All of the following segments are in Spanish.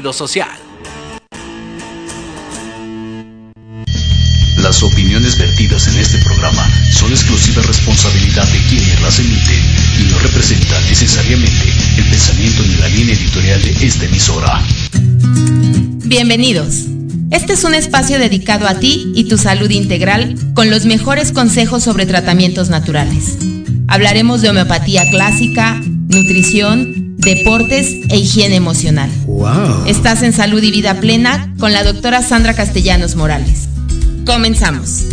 social. Las opiniones vertidas en este programa son exclusiva responsabilidad de quienes las emiten y no representan necesariamente el pensamiento ni la línea editorial de esta emisora. Bienvenidos. Este es un espacio dedicado a ti y tu salud integral con los mejores consejos sobre tratamientos naturales. Hablaremos de homeopatía clásica, nutrición, deportes e higiene emocional. Estás en Salud y Vida Plena con la doctora Sandra Castellanos Morales. Comenzamos.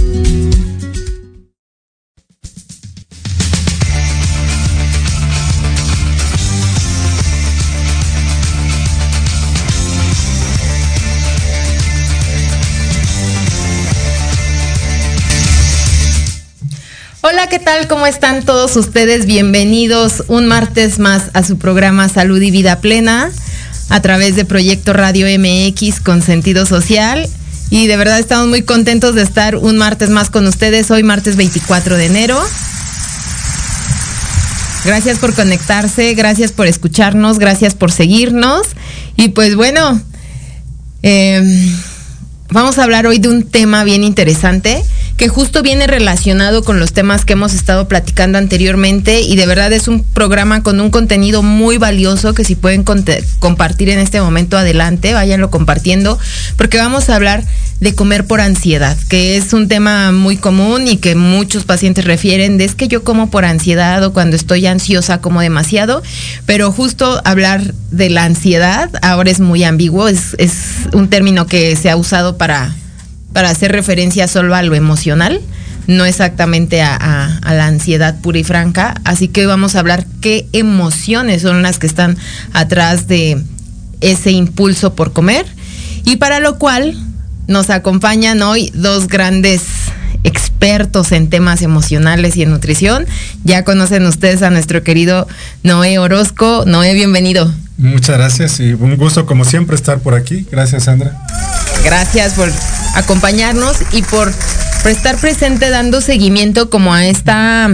¿Qué tal? ¿Cómo están todos ustedes? Bienvenidos un martes más a su programa Salud y Vida Plena a través de Proyecto Radio MX con sentido social. Y de verdad estamos muy contentos de estar un martes más con ustedes, hoy martes 24 de enero. Gracias por conectarse, gracias por escucharnos, gracias por seguirnos. Y pues bueno, eh, vamos a hablar hoy de un tema bien interesante que justo viene relacionado con los temas que hemos estado platicando anteriormente y de verdad es un programa con un contenido muy valioso que si pueden compartir en este momento adelante, váyanlo compartiendo, porque vamos a hablar de comer por ansiedad, que es un tema muy común y que muchos pacientes refieren de es que yo como por ansiedad o cuando estoy ansiosa como demasiado, pero justo hablar de la ansiedad ahora es muy ambiguo, es, es un término que se ha usado para para hacer referencia solo a lo emocional, no exactamente a, la ansiedad pura y franca. Así que vamos a hablar qué emociones son las que están atrás de ese impulso por comer. Y para lo cual nos acompañan hoy dos grandes expertos en temas emocionales y en nutrición. Ya conocen ustedes a nuestro querido Noé Orozco. Noé, bienvenido. Muchas gracias y un gusto como siempre estar por aquí. Gracias Sandra. Gracias por acompañarnos y por, por estar presente dando seguimiento como a esta,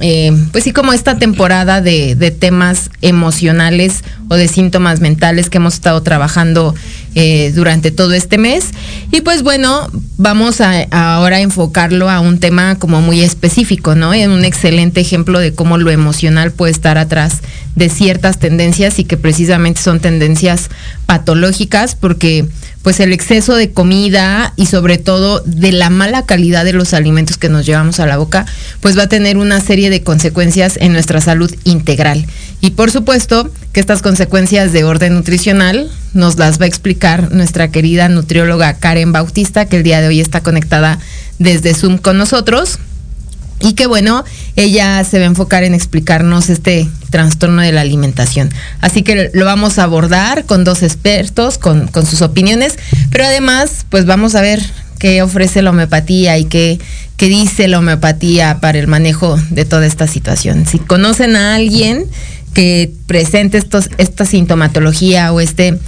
eh, pues sí, como esta temporada de, de temas emocionales o de síntomas mentales que hemos estado trabajando eh, durante todo este mes. Y pues bueno, vamos a, a ahora enfocarlo a un tema como muy específico, ¿no? En un excelente ejemplo de cómo lo emocional puede estar atrás de ciertas tendencias y que precisamente son tendencias patológicas porque pues el exceso de comida y sobre todo de la mala calidad de los alimentos que nos llevamos a la boca, pues va a tener una serie de consecuencias en nuestra salud integral. Y por supuesto que estas consecuencias de orden nutricional nos las va a explicar nuestra querida nutrióloga Karen Bautista, que el día de hoy está conectada desde Zoom con nosotros. Y que bueno, ella se va a enfocar en explicarnos este trastorno de la alimentación. Así que lo vamos a abordar con dos expertos, con, con sus opiniones, pero además, pues vamos a ver qué ofrece la homeopatía y qué, qué dice la homeopatía para el manejo de toda esta situación. Si conocen a alguien que presente estos, esta sintomatología o este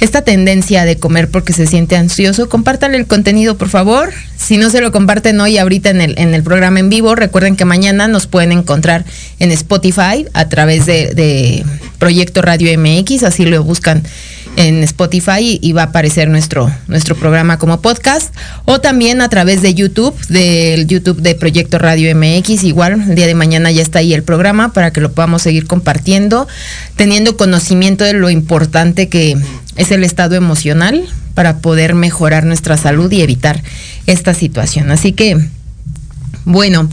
esta tendencia de comer porque se siente ansioso, compártanle el contenido, por favor. Si no se lo comparten hoy, ahorita en el, en el programa en vivo, recuerden que mañana nos pueden encontrar en Spotify a través de, de Proyecto Radio MX, así lo buscan en Spotify y va a aparecer nuestro, nuestro programa como podcast o también a través de YouTube, del YouTube de Proyecto Radio MX. Igual, el día de mañana ya está ahí el programa para que lo podamos seguir compartiendo, teniendo conocimiento de lo importante que es el estado emocional para poder mejorar nuestra salud y evitar esta situación. Así que, bueno.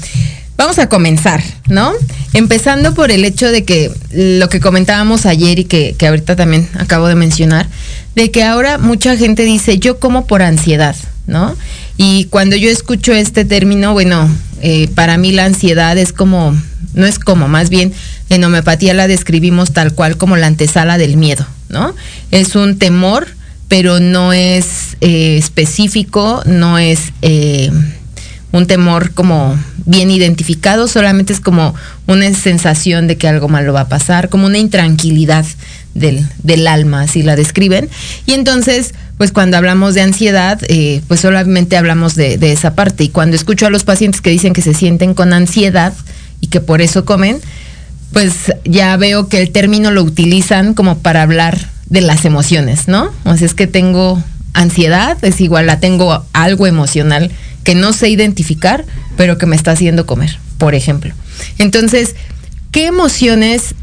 Vamos a comenzar, ¿no? Empezando por el hecho de que lo que comentábamos ayer y que, ahorita también acabo de mencionar, de que ahora mucha gente dice, yo como por ansiedad, ¿no? Y cuando yo escucho este término, bueno, eh, para mí la ansiedad es como, no es como, más bien en homeopatía la describimos tal cual como la antesala del miedo, ¿no? Es un temor, pero no es eh, específico, no es... Eh, un temor como bien identificado, solamente es como una sensación de que algo malo va a pasar, como una intranquilidad del, del alma, así la describen. Y entonces, pues cuando hablamos de ansiedad, eh, pues solamente hablamos de, de, esa parte. Y cuando escucho a los pacientes que dicen que se sienten con ansiedad y que por eso comen, pues ya veo que el término lo utilizan como para hablar de las emociones, ¿no? O sea, es que tengo ansiedad, es igual, la tengo algo emocional que no sé identificar, pero que me está haciendo comer, por ejemplo. Entonces, ¿qué emociones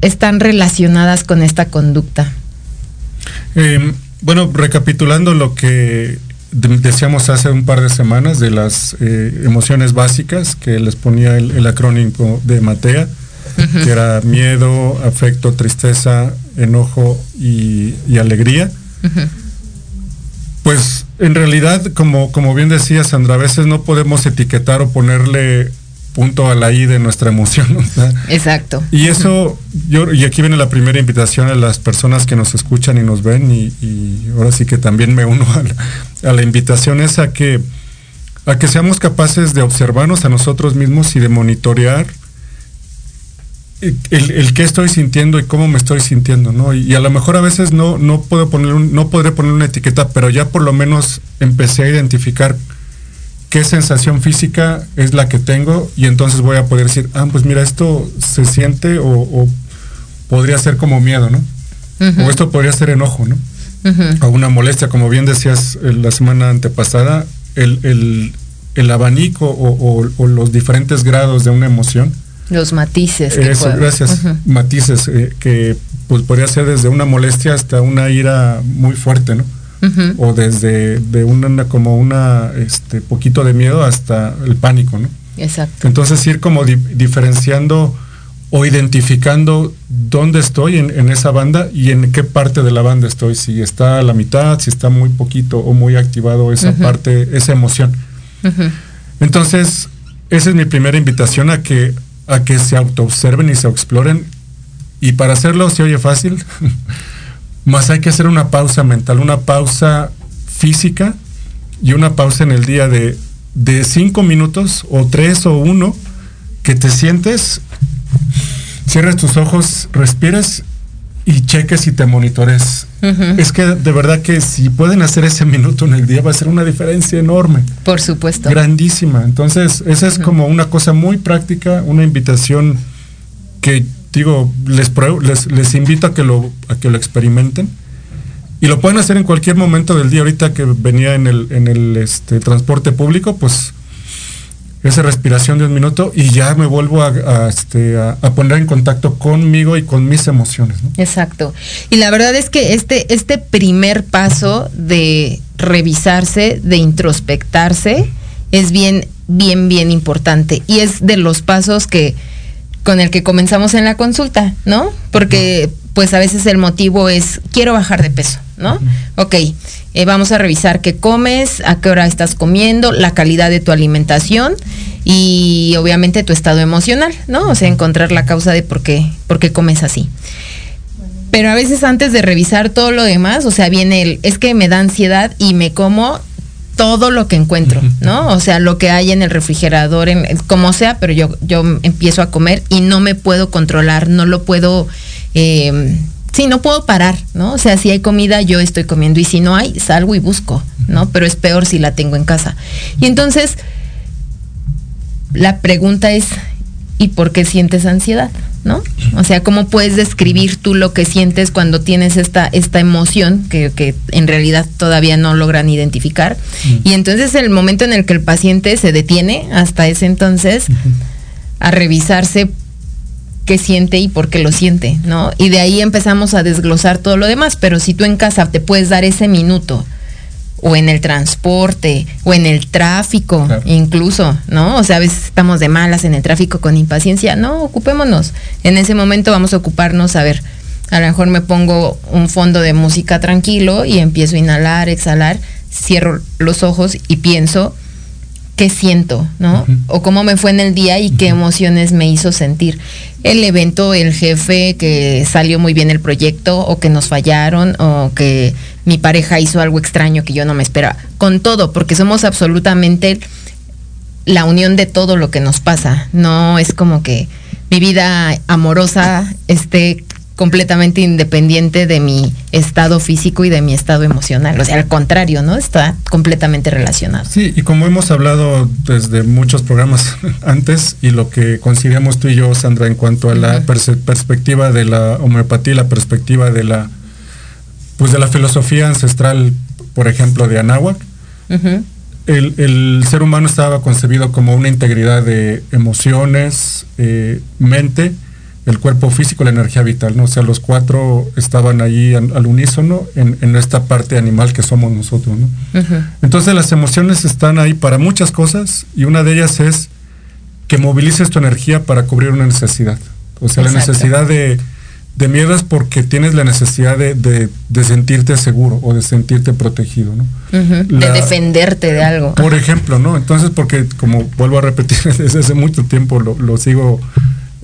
están relacionadas con esta conducta? Eh, bueno, recapitulando lo que decíamos hace un par de semanas de las eh, emociones básicas que les ponía el, el acrónimo de Matea, uh -huh. que era miedo, afecto, tristeza, enojo y, y alegría. Uh -huh. Pues en realidad, como, como bien decía Sandra, a veces no podemos etiquetar o ponerle punto a la I de nuestra emoción. Exacto. Y eso, yo, y aquí viene la primera invitación a las personas que nos escuchan y nos ven, y, y ahora sí que también me uno a la, a la, invitación es a que, a que seamos capaces de observarnos a nosotros mismos y de monitorear el, el qué estoy sintiendo y cómo me estoy sintiendo, ¿no? Y, y, a lo mejor a veces no, no puedo poner un, no podré poner una etiqueta, pero ya por lo menos empecé a identificar qué sensación física es la que tengo y entonces voy a poder decir, ah, pues mira, esto se siente o, o podría ser como miedo, ¿no? Uh -huh. O esto podría ser enojo, ¿no? Uh -huh. O una molestia, como bien decías eh, la semana antepasada, el, el, el abanico o, o, o, los diferentes grados de una emoción. Los matices. Que Eso, gracias. Uh -huh. Matices eh, que pues podría ser desde una molestia hasta una ira muy fuerte, ¿no? Uh -huh. o desde de una como una este poquito de miedo hasta el pánico, ¿no? Exacto. Entonces ir como di diferenciando o identificando dónde estoy en, en, esa banda y en qué parte de la banda estoy, si está a la mitad, si está muy poquito o muy activado esa uh -huh. parte, esa emoción. Uh -huh. Entonces, esa es mi primera invitación a que a que se autoobserven y se exploren y para hacerlo se oye fácil. Más hay que hacer una pausa mental, una pausa física y una pausa en el día de, de cinco minutos o tres o uno que te sientes, cierres tus ojos, respires y cheques y te monitores. Uh -huh. Es que de verdad que si pueden hacer ese minuto en el día va a ser una diferencia enorme. Por supuesto. Grandísima. Entonces, esa es uh -huh. como una cosa muy práctica, una invitación que digo, les, les, les invito a que, lo, a que lo experimenten. Y lo pueden hacer en cualquier momento del día. Ahorita que venía en el, en el este, transporte público, pues esa respiración de un minuto y ya me vuelvo a, a, este, a, a poner en contacto conmigo y con mis emociones. ¿no? Exacto. Y la verdad es que este, este primer paso de revisarse, de introspectarse, es bien, bien, bien importante. Y es de los pasos que con el que comenzamos en la consulta, ¿no? Porque pues a veces el motivo es quiero bajar de peso, ¿no? Ok, eh, vamos a revisar qué comes, a qué hora estás comiendo, la calidad de tu alimentación y obviamente tu estado emocional, ¿no? O sea, encontrar la causa de por qué, por qué comes así. Pero a veces antes de revisar todo lo demás, o sea, viene el, es que me da ansiedad y me como todo lo que encuentro, ¿no? O sea, lo que hay en el refrigerador, en, como sea, pero yo, yo empiezo a comer y no me puedo controlar, no lo puedo, eh, sí, no puedo parar, ¿no? O sea, si hay comida, yo estoy comiendo y si no hay, salgo y busco, ¿no? Pero es peor si la tengo en casa. Y entonces, la pregunta es, ¿y por qué sientes ansiedad? ¿no? O sea, ¿cómo puedes describir tú lo que sientes cuando tienes esta, esta emoción que, que en realidad todavía no logran identificar? Y entonces el momento en el que el paciente se detiene, hasta ese entonces, a revisarse qué siente y por qué lo siente, ¿no? Y de ahí empezamos a desglosar todo lo demás, pero si tú en casa te puedes dar ese minuto, o en el transporte, o en el tráfico, Claro. incluso, ¿no? O sea, a veces estamos de malas en el tráfico con impaciencia, no, ocupémonos. En ese momento vamos a ocuparnos, a ver, a lo mejor me pongo un fondo de música tranquilo y empiezo a inhalar, exhalar, cierro los ojos y pienso qué siento, ¿no? O cómo me fue en el día y qué emociones me hizo sentir. El evento, el jefe, que salió muy bien el proyecto, o que nos fallaron, o que mi pareja hizo algo extraño que yo no me esperaba. Con todo, porque somos absolutamente la unión de todo lo que nos pasa. No es como que mi vida amorosa esté completamente independiente de mi estado físico y de mi estado emocional. O sea, al contrario, ¿no? Está completamente relacionado. Sí, y como hemos hablado desde muchos programas antes, y lo que consideramos tú y yo, Sandra, en cuanto a la perspectiva de la homeopatía, la perspectiva de la pues de la filosofía ancestral, por ejemplo, de Anáhuac, el, el ser humano estaba concebido como una integridad de emociones, eh, mente, el cuerpo físico, la energía vital, ¿no? O sea, los cuatro estaban ahí al, al unísono en, en esta parte animal que somos nosotros, ¿no? Entonces las emociones están ahí para muchas cosas y una de ellas es que movilices tu energía para cubrir una necesidad. O sea, la necesidad de, de miedo es porque tienes la necesidad de, de- de sentirte seguro o de sentirte protegido, ¿no? La- de defenderte de algo. Por ejemplo, ¿no? Entonces, porque como vuelvo a repetir, desde hace mucho tiempo lo, lo sigo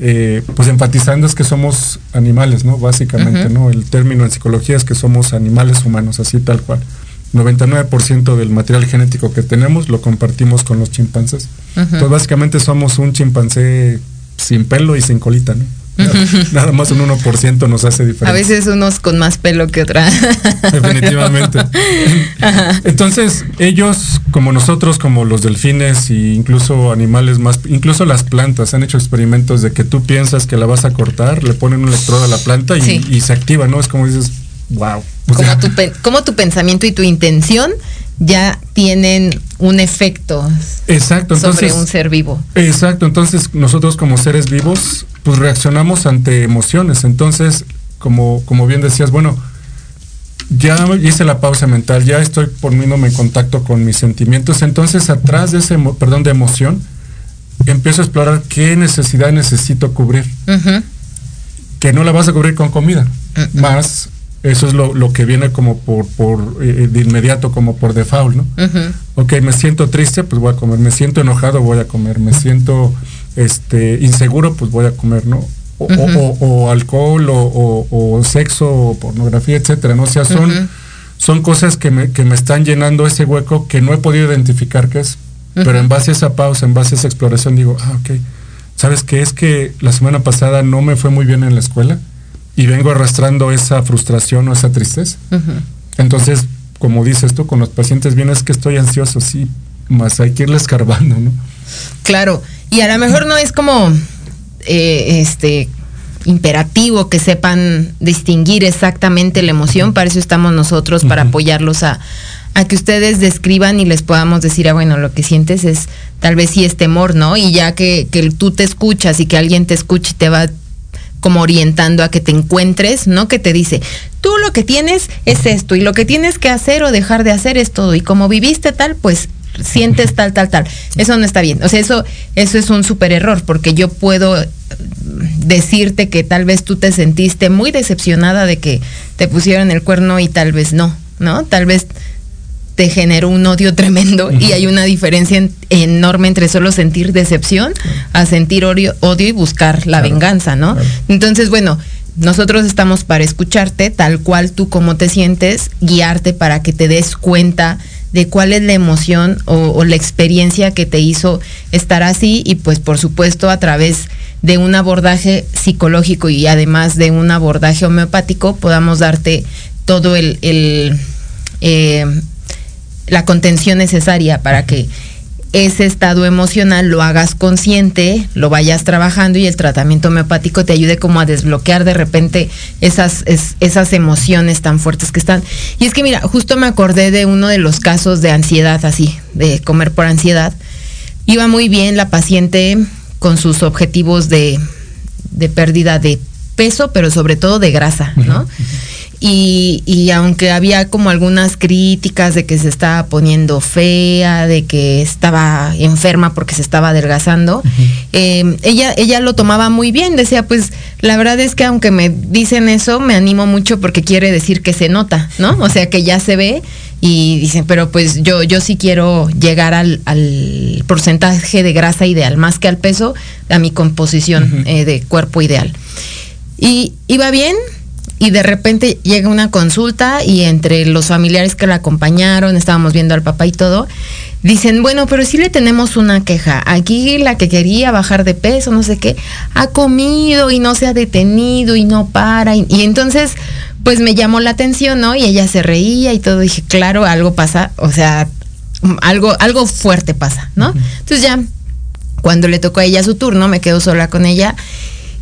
eh, pues enfatizando es que somos animales, ¿no? Básicamente. ¿no? El término en psicología es que somos animales humanos, así tal cual. 99% del material genético que tenemos lo compartimos con los chimpancés. Entonces, básicamente somos un chimpancé sin pelo y sin colita, ¿no? Nada, más un 1% nos hace diferencia. A veces unos con más pelo que otra. Definitivamente. Ajá. Entonces, ellos, como nosotros, como los delfines e incluso animales más, incluso las plantas, han hecho experimentos de que tú piensas que la vas a cortar, le ponen un electrodo a la planta y, Sí. y se activa, ¿no? Es como dices, wow. como, tu, pe- como tu pensamiento y tu intención ya tienen un efecto exacto, sobre un ser vivo. Exacto, entonces nosotros como seres vivos, pues reaccionamos ante emociones. Entonces, como, como bien decías, bueno, ya hice la pausa mental, ya estoy poniéndome en contacto con mis sentimientos. Entonces, atrás de ese, perdón, de emoción, empiezo a explorar qué necesidad necesito cubrir. Que no la vas a cubrir con comida. Más, eso es lo, lo que viene como por, por eh, de inmediato, como por default, ¿no? Ujú. Ok, me siento triste, pues voy a comer. Me siento enojado, voy a comer. Me siento este, inseguro, pues voy a comer, ¿no? O, o- o- o alcohol, o, sexo, o pornografía, etcétera, ¿no? O sea, son, son cosas que me, que me están llenando ese hueco que no he podido identificar qué es. Pero en base a esa pausa, en base a esa exploración, digo, ah, ok. ¿Sabes qué? Es que la semana pasada no me fue muy bien en la escuela y vengo arrastrando esa frustración o esa tristeza. Entonces, como dices tú, con los pacientes bien es que estoy ansioso, sí, más hay que irle escarbando, ¿no? Claro, y a lo mejor no es como eh, este imperativo que sepan distinguir exactamente la emoción, para eso estamos nosotros, para apoyarlos a, a que ustedes describan y les podamos decir, ah, bueno, lo que sientes es tal vez sí es temor, ¿no? Y ya que, que tú te escuchas y que alguien te escuche y te va como orientando a que te encuentres, ¿no? Que te dice, tú lo que tienes es esto y lo que tienes que hacer o dejar de hacer es todo y como viviste tal, pues sientes tal, tal, tal. Eso no está bien. O sea, eso, eso es un súper error porque yo puedo eh, decirte que tal vez tú te sentiste muy decepcionada de que te pusieron el cuerno y tal vez no, ¿no? Tal vez te generó un odio tremendo y hay una diferencia en- enorme entre solo sentir decepción a sentir odio, odio y buscar la Claro, venganza, ¿no? claro. Entonces, bueno, nosotros estamos para escucharte tal cual tú como te sientes, guiarte para que te des cuenta de cuál es la emoción o, la experiencia que te hizo estar así y pues por supuesto a través de un abordaje psicológico y además de un abordaje homeopático podamos darte todo el, el, eh, la contención necesaria para que ese estado emocional lo hagas consciente, lo vayas trabajando y el tratamiento homeopático te ayude como a desbloquear de repente esas, es- esas emociones tan fuertes que están. Y es que mira, justo me acordé de uno de los casos de ansiedad así, de comer por ansiedad. Iba muy bien la paciente con sus objetivos de, de pérdida de peso, pero sobre todo de grasa, ¿no? Y, y aunque había como algunas críticas de que se estaba poniendo fea, de que estaba enferma porque se estaba adelgazando, eh, ella, ella lo tomaba muy bien. Decía, pues la verdad es que aunque me dicen eso, me animo mucho porque quiere decir que se nota, ¿no? O sea que ya se ve y dicen, pero pues yo, yo sí quiero llegar al, al porcentaje de grasa ideal, más que al peso, a mi composición eh, de cuerpo ideal. Y iba bien y de repente llega una consulta y entre los familiares que la acompañaron, estábamos viendo al papá y todo, dicen, bueno, pero sí le tenemos una queja. Aquí la que quería bajar de peso, no sé qué, ha comido y no se ha detenido y no para. Y, y entonces, pues me llamó la atención, ¿no? Y ella se reía y todo. Dije, claro, algo pasa, o sea, algo, algo fuerte pasa, ¿no? Entonces ya, cuando le tocó a ella su turno, me quedo sola con ella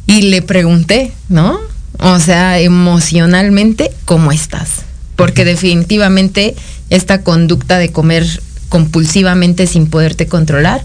y le pregunté, ¿no? O sea, emocionalmente, ¿cómo estás? Porque definitivamente esta conducta de comer compulsivamente sin poderte controlar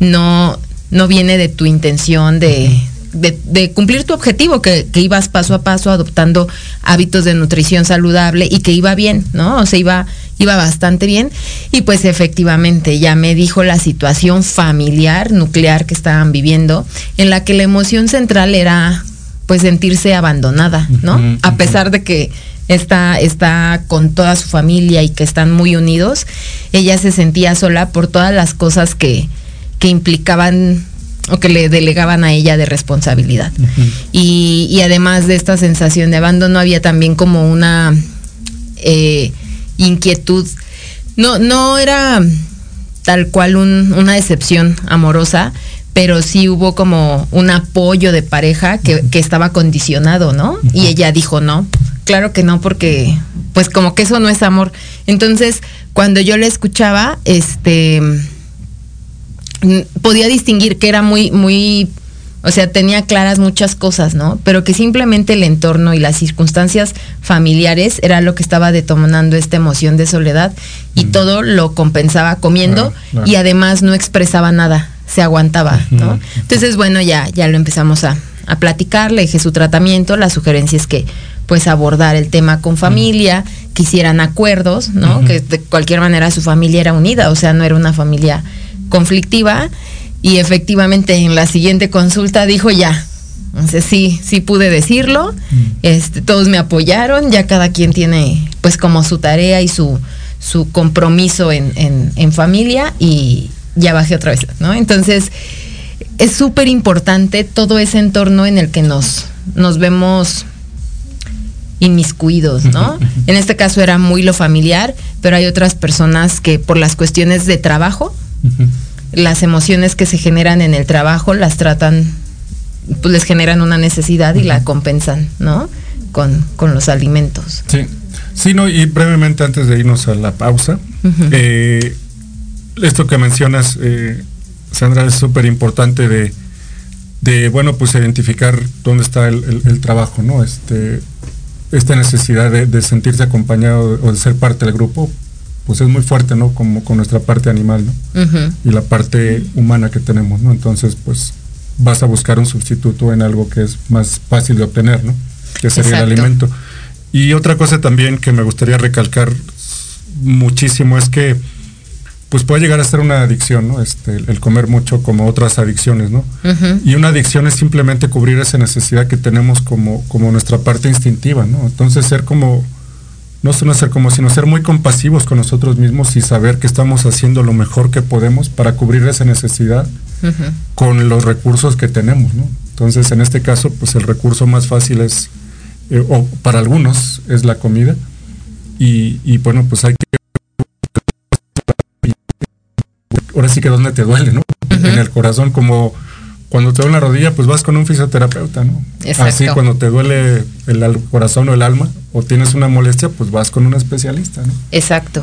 no, no viene de tu intención de, de, de cumplir tu objetivo, que, que ibas paso a paso adoptando hábitos de nutrición saludable y que iba bien, ¿no? O sea, iba, iba bastante bien. Y pues efectivamente ya me dijo la situación familiar, nuclear que estaban viviendo, en la que la emoción central era pues sentirse abandonada, ¿no? A pesar de que está, está con toda su familia y que están muy unidos, ella se sentía sola por todas las cosas que, que implicaban o que le delegaban a ella de responsabilidad. y, y además de esta sensación de abandono, había también como una eh, inquietud. No, no era tal cual un- una decepción amorosa, pero sí hubo como un apoyo de pareja que, que estaba condicionado, ¿no? Y ella dijo no. Claro que no, porque pues como que eso no es amor. Entonces, cuando yo la escuchaba, este mm, podía distinguir que era muy, muy, o sea, tenía claras muchas cosas, ¿no? Pero que simplemente el entorno y las circunstancias familiares era lo que estaba detonando esta emoción de soledad y todo lo compensaba comiendo Claro, claro. y además no expresaba nada, se aguantaba, ¿no? Entonces, bueno, ya, ya lo empezamos a, a platicar, le dije su tratamiento, la sugerencia es que pues abordar el tema con familia, que hicieran acuerdos, ¿no? Que de cualquier manera su familia era unida, o sea, no era una familia conflictiva. Y efectivamente en la siguiente consulta dijo ya. Entonces sí, sí pude decirlo. Este, todos me apoyaron, ya cada quien tiene pues como su tarea y su, su compromiso en, en, en familia y ya bajé otra vez, ¿no? Entonces, es súper importante todo ese entorno en el que nos, nos vemos inmiscuidos, ¿no? En este caso era muy lo familiar, pero hay otras personas que por las cuestiones de trabajo, las emociones que se generan en el trabajo las tratan, pues les generan una necesidad y la compensan, ¿no? Con, con los alimentos. Sí, sí, no, y brevemente antes de irnos a la pausa, Ujú. eh, esto que mencionas, eh, Sandra, es súper importante de, de, bueno, pues identificar dónde está el, el- el trabajo, ¿no? Este, esta necesidad de, de sentirse acompañado o de ser parte del grupo, pues es muy fuerte, ¿no? Como con nuestra parte animal, ¿no? Y la parte humana que tenemos, ¿no? Entonces, pues vas a buscar un sustituto en algo que es más fácil de obtener, ¿no? Que sería el alimento. Y otra cosa también que me gustaría recalcar muchísimo es que pues puede llegar a ser una adicción, ¿no? Este, el comer mucho como otras adicciones, ¿no? Y una adicción es simplemente cubrir esa necesidad que tenemos como, como nuestra parte instintiva, ¿no? Entonces ser como, no solo ser como, sino ser muy compasivos con nosotros mismos y saber que estamos haciendo lo mejor que podemos para cubrir esa necesidad con los recursos que tenemos, ¿no? Entonces, en este caso, pues el recurso más fácil es, eh, o para algunos, es la comida. Y, y bueno, pues hay que... sí que donde te duele, ¿no? En el corazón, como cuando te duele la rodilla, pues vas con un fisioterapeuta, ¿no? Exacto. Así cuando te duele el corazón o el alma, o tienes una molestia, pues vas con un especialista, ¿no? Exacto,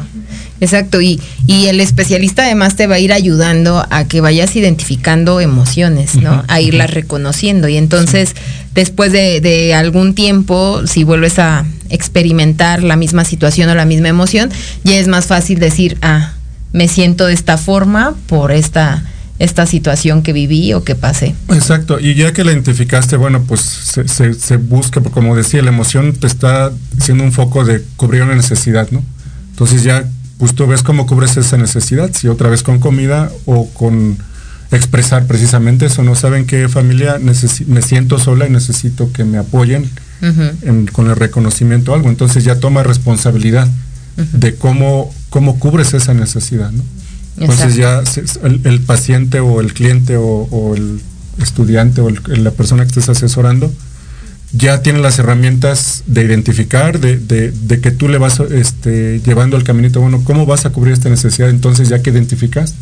exacto. Y, y el especialista además te va a ir ayudando a que vayas identificando emociones, ¿no? A irlas reconociendo. Y entonces, después de, de algún tiempo, si vuelves a experimentar la misma situación o la misma emoción, ya es más fácil decir, ah, me siento de esta forma por esta, esta situación que viví o que pasé. Exacto, y ya que la identificaste, bueno, pues se, se- se busca, como decía, la emoción te está siendo un foco de cubrir una necesidad, ¿no? Entonces ya, pues tú ves cómo cubres esa necesidad, si otra vez con comida o con expresar precisamente eso, ¿no? Saben que familia, necesi- me siento sola y necesito que me apoyen en- con el reconocimiento o algo, entonces ya toma responsabilidad de cómo, cómo cubres esa necesidad, ¿no? Entonces ya el, el paciente o el cliente o, o el estudiante o el- la persona que estés asesorando ya tiene las herramientas de identificar, de, de- de que tú le vas este, llevando el caminito, bueno, ¿cómo vas a cubrir esta necesidad? Entonces ya que identificas,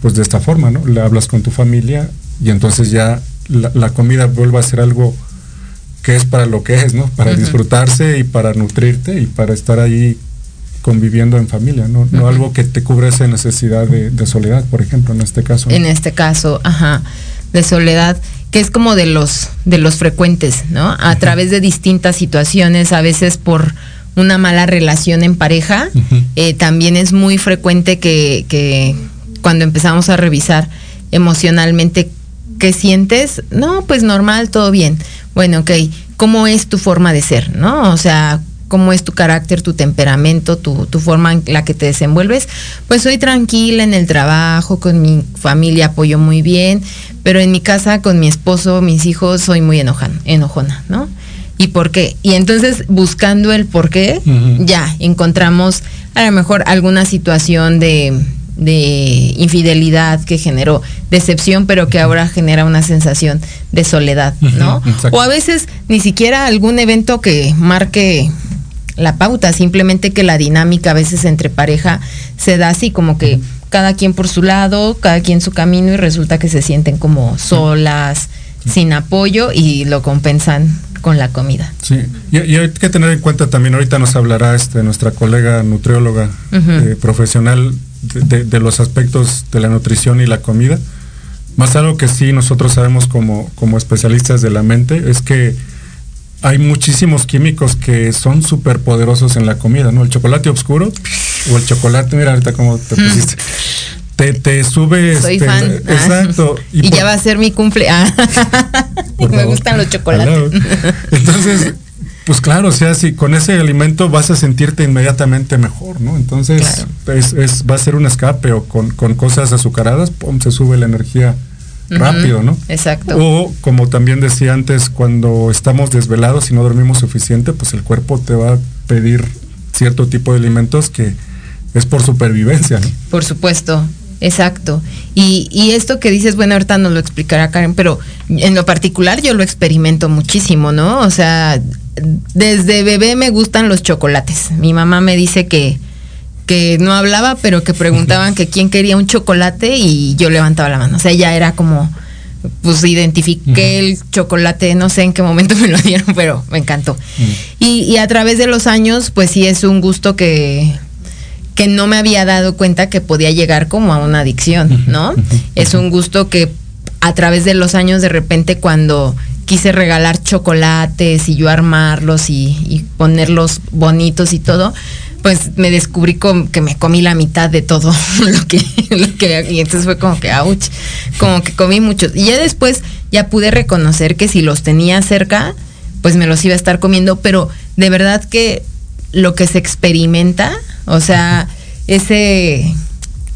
pues de esta forma, ¿no? Le hablas con tu familia y entonces ya la, la comida vuelve a ser algo que es para lo que es, ¿no? Para disfrutarse y para nutrirte y para estar ahí conviviendo en familia, ¿no? No algo que te cubre esa necesidad de, de soledad, por ejemplo, en este caso. en este caso, ajá, de soledad, que es como de los de los frecuentes, ¿no? A través de distintas situaciones, a veces por una mala relación en pareja, eh, también es muy frecuente que, que cuando empezamos a revisar emocionalmente qué sientes, no, pues normal, todo bien. Bueno, ok, ¿cómo es tu forma de ser, no? O sea, ¿cómo es tu carácter, tu temperamento, tu, tu forma en la que te desenvuelves? Pues soy tranquila en el trabajo, con mi familia apoyo muy bien, pero en mi casa, con mi esposo, mis hijos, soy muy enojan, enojona, ¿no? ¿Y por qué? Y entonces, buscando el por qué, ya encontramos a lo mejor alguna situación de, de infidelidad que generó decepción, pero que ahora genera una sensación de soledad, ¿no? Exacto. O a veces ni siquiera algún evento que marque la pauta, simplemente que la dinámica a veces entre pareja se da así como que cada quien por su lado, cada quien su camino y resulta que se sienten como solas, sin apoyo y lo compensan con la comida. Sí, y, y hay que tener en cuenta también, ahorita nos hablará este, nuestra colega nutrióloga eh, profesional de, de- de los aspectos de la nutrición y la comida. Más algo que sí nosotros sabemos como, como especialistas de la mente es que hay muchísimos químicos que son súper poderosos en la comida, ¿no? El chocolate oscuro o el chocolate, mira ahorita cómo te pusiste. Te, te sube... Soy este, fan. Ah. Exacto. Y, por- ya va a ser mi cumple. Ah. Me favor. gustan los chocolates. Entonces, pues claro, o sea, si con ese alimento vas a sentirte inmediatamente mejor, ¿no? Entonces, es, es- va a ser un escape o con, con cosas azucaradas, pum, se sube la energía Rápido, ¿no? Exacto. O como también decía antes, cuando estamos desvelados y no dormimos suficiente, pues el cuerpo te va a pedir cierto tipo de alimentos que es por supervivencia, ¿no? Por supuesto, exacto. Y, y esto que dices, bueno, ahorita nos lo explicará Karen, pero en lo particular yo lo experimento muchísimo, ¿no? O sea, desde bebé me gustan los chocolates. Mi mamá me dice que, que no hablaba, pero que preguntaban que quién quería un chocolate y yo levantaba la mano. O sea, ya era como, pues identifiqué el chocolate, no sé en qué momento me lo dieron, pero me encantó. Y, y a través de los años, pues sí es un gusto que, que no me había dado cuenta que podía llegar como a una adicción, ¿no? Es un gusto que a través de los años de repente cuando quise regalar chocolates y yo armarlos y, y ponerlos bonitos y todo, pues me descubrí com- que me comí la mitad de todo lo que, y entonces fue como que ouch, como que comí muchos. Y ya después ya pude reconocer que si los tenía cerca, pues me los iba a estar comiendo, pero de verdad que lo que se experimenta, o sea, ese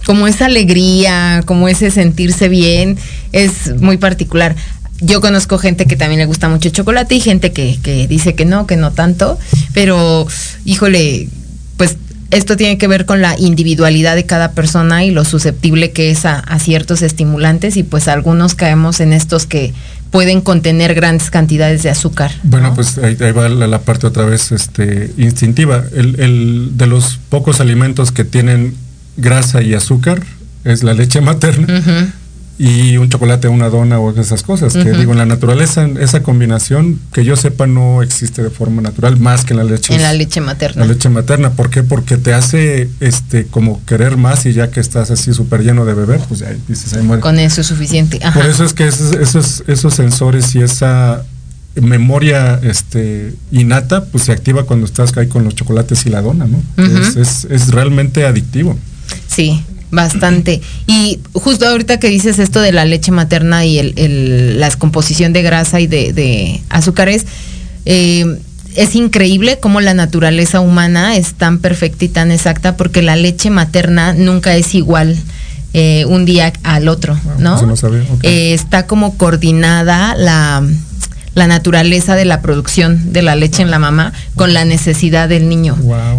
como esa alegría, como ese sentirse bien, es muy particular. Yo conozco gente que también le gusta mucho chocolate y gente que, que dice que no, que no tanto, pero híjole, pues esto tiene que ver con la individualidad de cada persona y lo susceptible que es a, a ciertos estimulantes y pues algunos caemos en estos que pueden contener grandes cantidades de azúcar. Bueno, ¿no? pues ahí, ahí va la, la parte otra vez este, instintiva. El, el- de los pocos alimentos que tienen grasa y azúcar es la leche materna. Y un chocolate, una dona o esas cosas. Que digo, en la naturaleza, esa combinación, que yo sepa, no existe de forma natural más que en la leche. En la leche materna. La leche materna. ¿Por qué? Porque te hace este como querer más y ya que estás así súper lleno de beber, pues ahí dices, ahí muere. Con eso es suficiente. Por eso es que esos, esos, esos sensores y esa memoria este, innata, pues se activa cuando estás ahí con los chocolates y la dona, ¿no? es, es, es realmente adictivo. Sí, Bastante. Y justo ahorita que dices esto de la leche materna y el, la descomposición de grasa y de, azúcares, eh, es increíble cómo la naturaleza humana es tan perfecta y tan exacta porque la leche materna nunca es igual. Eh, un día al otro, ah, ¿no? Eh, está como coordinada la, la naturaleza de la producción de la leche en la mamá con la necesidad del niño.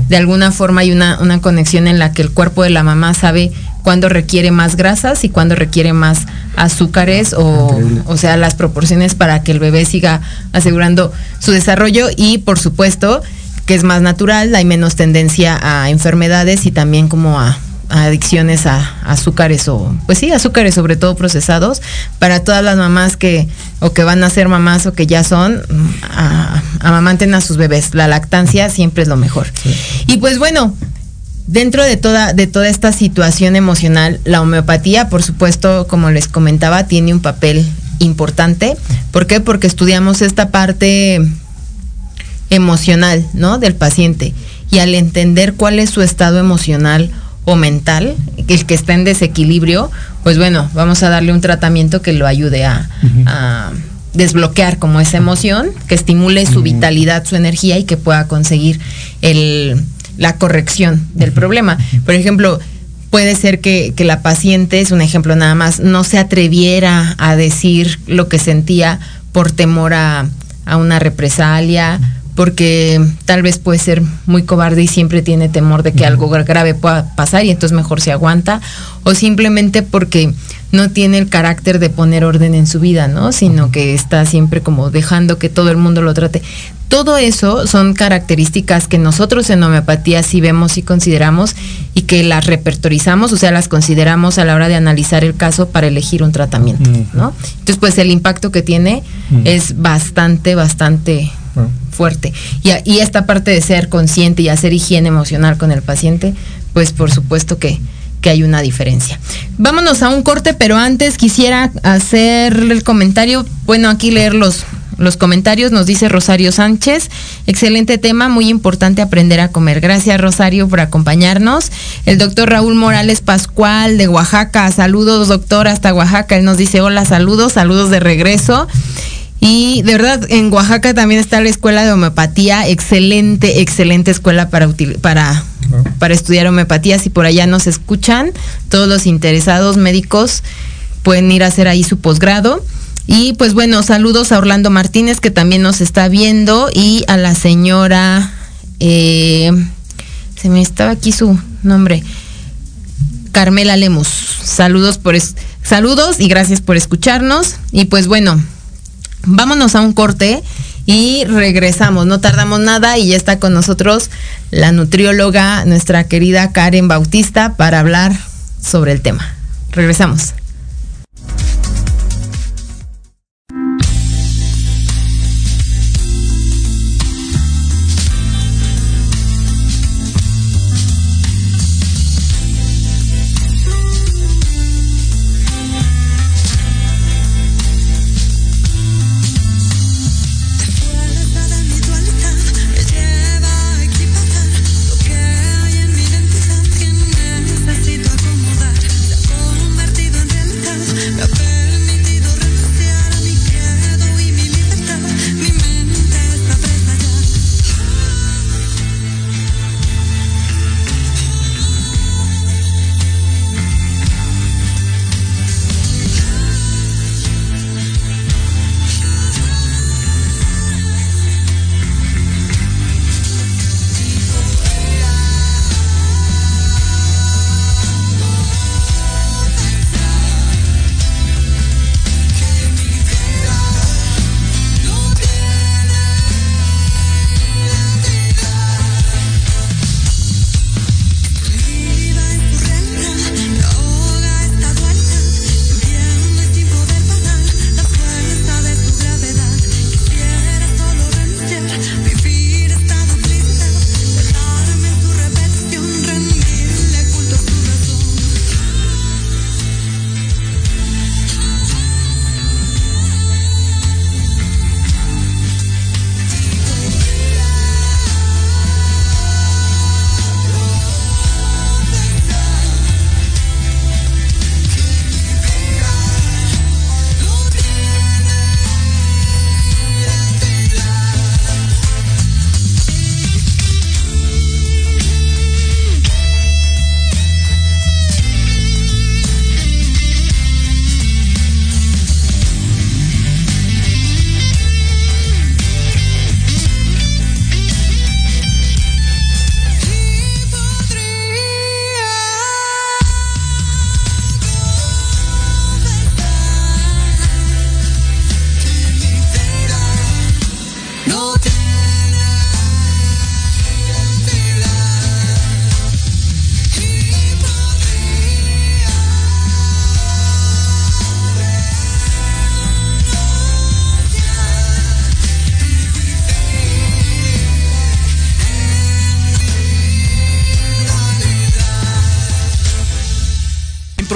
De alguna forma hay una, una conexión en la que el cuerpo de la mamá sabe cuándo requiere más grasas y cuándo requiere más azúcares o, o sea, las proporciones para que el bebé siga asegurando su desarrollo y por supuesto que es más natural, hay menos tendencia a enfermedades y también como a adicciones a, azúcares o, pues sí, azúcares sobre todo procesados, para todas las mamás que, o que van a ser mamás o que ya son, a, amamanten a sus bebés. La lactancia siempre es lo mejor. Y pues bueno, dentro de toda, de toda esta situación emocional, la homeopatía, por supuesto, como les comentaba, tiene un papel importante. ¿Por qué? Porque estudiamos esta parte emocional, ¿no? Del paciente. Y al entender cuál es su estado emocional mental, el que está en desequilibrio, pues bueno, vamos a darle un tratamiento que lo ayude a, desbloquear como esa emoción, que estimule su vitalidad, su energía y que pueda conseguir el, la corrección del problema. Por ejemplo, puede ser que, que, la paciente, es un ejemplo nada más, no se atreviera a decir lo que sentía por temor a, a una represalia porque tal vez puede ser muy cobarde y siempre tiene temor de que algo grave pueda pasar y entonces mejor se aguanta, o simplemente porque no tiene el carácter de poner orden en su vida, ¿no? Sino que está siempre como dejando que todo el mundo lo trate. Todo eso son características que nosotros en homeopatía sí vemos y consideramos y que las repertorizamos, o sea, las consideramos a la hora de analizar el caso para elegir un tratamiento, ¿no? Entonces, pues el impacto que tiene es bastante, bastante fuerte. Y, esta parte de ser consciente y hacer higiene emocional con el paciente, pues por supuesto que, que hay una diferencia. Vámonos a un corte, pero antes quisiera hacer el comentario, bueno, aquí leer los, los comentarios, nos dice Rosario Sánchez, excelente tema, muy importante aprender a comer. Gracias Rosario por acompañarnos. El doctor Raúl Morales Pascual de Oaxaca, saludos doctor hasta Oaxaca, él nos dice hola, saludos, saludos de regreso. Y de verdad, en Oaxaca también está la escuela de homeopatía, excelente, excelente escuela para, para, para estudiar homeopatía. Si por allá nos escuchan, todos los interesados médicos pueden ir a hacer ahí su posgrado. Y pues bueno, saludos a Orlando Martínez que también nos está viendo y a la señora, eh, se me estaba aquí su nombre, Carmela Lemus. Saludos por saludos y gracias por escucharnos. Y pues bueno, Vámonos a un corte y regresamos. No tardamos nada y ya está con nosotros la nutrióloga, nuestra querida Karen Bautista, para hablar sobre el tema. Regresamos.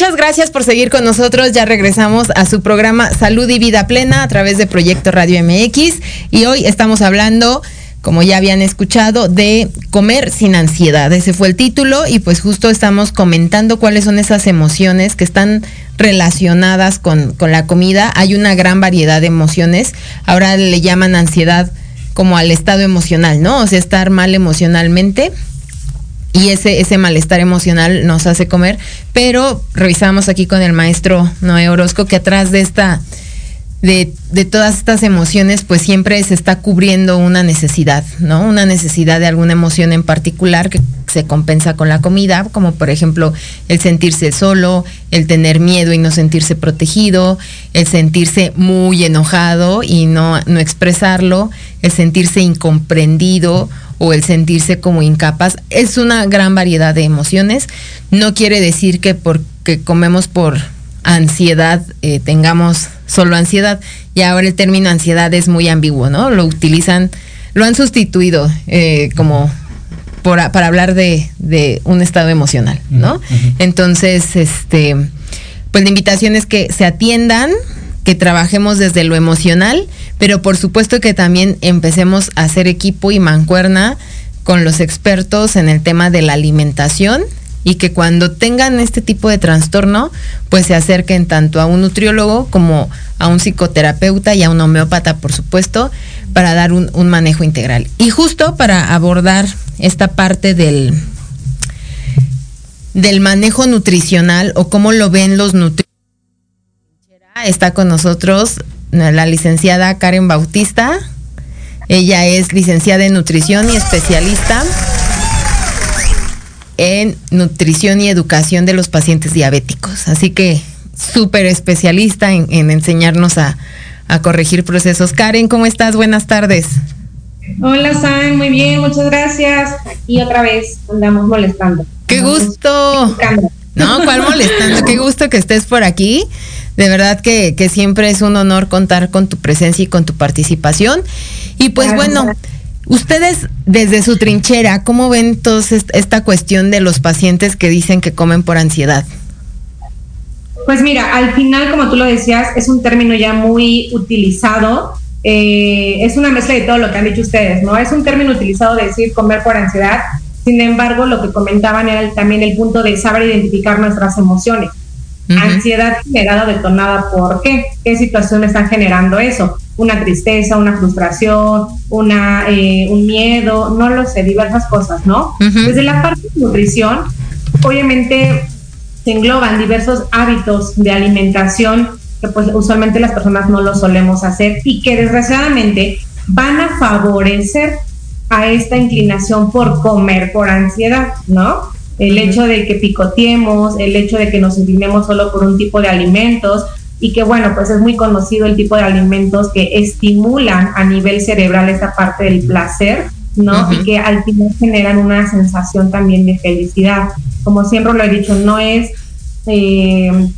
Muchas gracias por seguir con nosotros. Ya regresamos a su programa Salud y Vida Plena a través de Proyecto Radio MX. Y hoy estamos hablando, como ya habían escuchado, de comer sin ansiedad. Ese fue el título y pues justo estamos comentando cuáles son esas emociones que están relacionadas con, con la comida. Hay una gran variedad de emociones. Ahora le llaman ansiedad como al estado emocional, ¿no? O sea, estar mal emocionalmente y ese, ese malestar emocional nos hace comer, pero revisamos aquí con el maestro Noé Orozco que atrás de esta, de, de, todas estas emociones, pues siempre se está cubriendo una necesidad, ¿no? Una necesidad de alguna emoción en particular que se compensa con la comida, como por ejemplo el sentirse solo, el tener miedo y no sentirse protegido, el sentirse muy enojado y no, no expresarlo, el sentirse incomprendido o el sentirse como incapaz. Es una gran variedad de emociones. No quiere decir que porque comemos por ansiedad eh, tengamos solo ansiedad. Y ahora el término ansiedad es muy ambiguo, ¿no? Lo utilizan, lo han sustituido eh, como por, para hablar de, de, un estado emocional, ¿no? Uh -huh. Entonces, este, pues la invitación es que se atiendan, que trabajemos desde lo emocional, pero por supuesto que también empecemos a hacer equipo y mancuerna con los expertos en el tema de la alimentación y que cuando tengan este tipo de trastorno, pues se acerquen tanto a un nutriólogo como a un psicoterapeuta y a un homeópata, por supuesto, para dar un, manejo integral. Y justo para abordar esta parte del, del manejo nutricional o cómo lo ven los nutriólogos, está con nosotros la licenciada Karen Bautista. Ella es licenciada en nutrición y especialista en nutrición y educación de los pacientes diabéticos. Así que súper especialista en, en enseñarnos a, a, corregir procesos. Karen, ¿cómo estás? Buenas tardes. Hola, San, muy bien, muchas gracias. Y otra vez andamos molestando. ¡Qué gusto! No, ¿cuál molestando? Qué gusto que estés por aquí. De verdad que, que, siempre es un honor contar con tu presencia y con tu participación. Y pues bueno, ustedes desde su trinchera, ¿cómo ven toda esta cuestión de los pacientes que dicen que comen por ansiedad? Pues mira, al final, como tú lo decías, es un término ya muy utilizado. Eh, es una mezcla de todo lo que han dicho ustedes, ¿no? Es un término utilizado de decir comer por ansiedad. Sin embargo, lo que comentaban era también el punto de saber identificar nuestras emociones. Uh -huh. Ansiedad generada o detonada por qué? ¿Qué situación están generando eso? Una tristeza, una frustración, una, eh, un miedo, no lo sé, diversas cosas, ¿no? Uh -huh. Desde la parte de nutrición, obviamente se engloban diversos hábitos de alimentación que pues usualmente las personas no lo solemos hacer y que desgraciadamente van a favorecer a esta inclinación por comer por ansiedad, ¿no? El hecho de que picoteemos, el hecho de que nos inclinemos solo por un tipo de alimentos y que bueno, pues es muy conocido el tipo de alimentos que estimulan a nivel cerebral esta parte del placer, ¿no? Uh -huh. Y que al final generan una sensación también de felicidad. Como siempre lo he dicho, no es eh,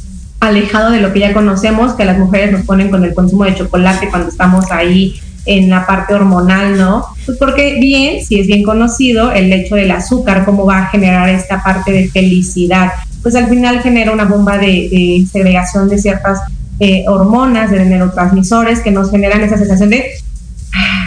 alejado de lo que ya conocemos, que las mujeres nos ponen con el consumo de chocolate cuando estamos ahí en la parte hormonal, ¿no? Pues porque bien, si es bien conocido, el hecho del azúcar, cómo va a generar esta parte de felicidad, pues al final genera una bomba de, de segregación de ciertas eh, hormonas, de neurotransmisores que nos generan esa sensación de ah,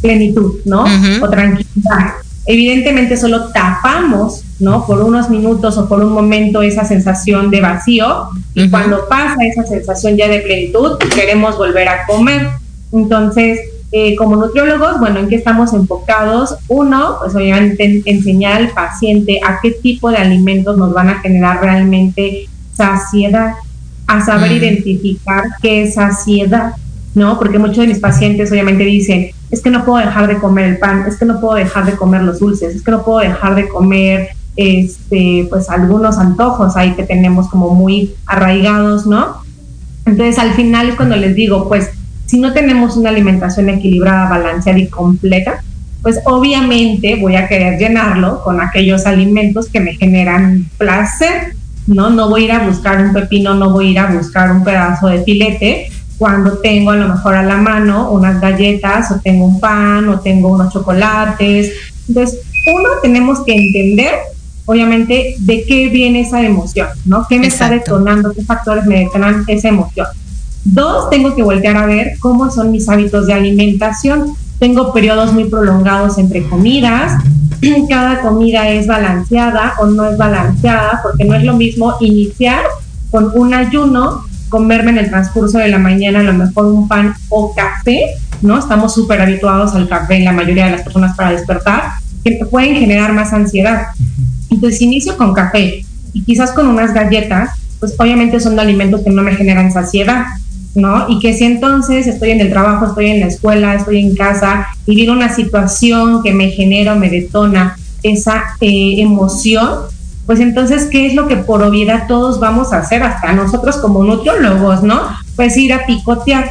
plenitud, ¿no? Uh -huh. O tranquilidad. Evidentemente solo tapamos, ¿no? Por unos minutos o por un momento esa sensación de vacío y uh -huh. cuando pasa esa sensación ya de plenitud, queremos volver a comer. Entonces, eh, como nutriólogos, bueno, ¿en qué estamos enfocados? Uno, pues obviamente enseñar al paciente a qué tipo de alimentos nos van a generar realmente saciedad, a saber mm. identificar qué es saciedad, ¿no? Porque muchos de mis pacientes obviamente dicen, es que no puedo dejar de comer el pan, es que no puedo dejar de comer los dulces, es que no puedo dejar de comer este, pues algunos antojos ahí que tenemos como muy arraigados, ¿no? Entonces al final es cuando les digo, pues si no tenemos una alimentación equilibrada, balanceada y completa, pues obviamente voy a querer llenarlo con aquellos alimentos que me generan placer, ¿no? No voy a ir a buscar un pepino, no voy a ir a buscar un pedazo de filete cuando tengo a lo mejor a la mano unas galletas o tengo un pan o tengo unos chocolates. Entonces, uno, tenemos que entender, obviamente, de qué viene esa emoción, ¿no? ¿Qué me está detonando? ¿Qué factores me detonan esa emoción? Dos, tengo que voltear a ver cómo son mis hábitos de alimentación. Tengo periodos muy prolongados entre comidas. Cada comida es balanceada o no es balanceada, porque no es lo mismo iniciar con un ayuno, comerme en el transcurso de la mañana a lo mejor un pan o café, ¿no? Estamos súper habituados al café, la mayoría de las personas para despertar, que pueden generar más ansiedad. Entonces, inicio con café y quizás con unas galletas, pues obviamente son alimentos que no me generan saciedad. ¿No? Y que si entonces estoy en el trabajo, estoy en la escuela, estoy en casa y una situación que me genera o me detona esa eh, emoción, pues entonces, ¿qué es lo que por obviedad todos vamos a hacer, hasta nosotros como nutriólogos, ¿no? Pues ir a picotear,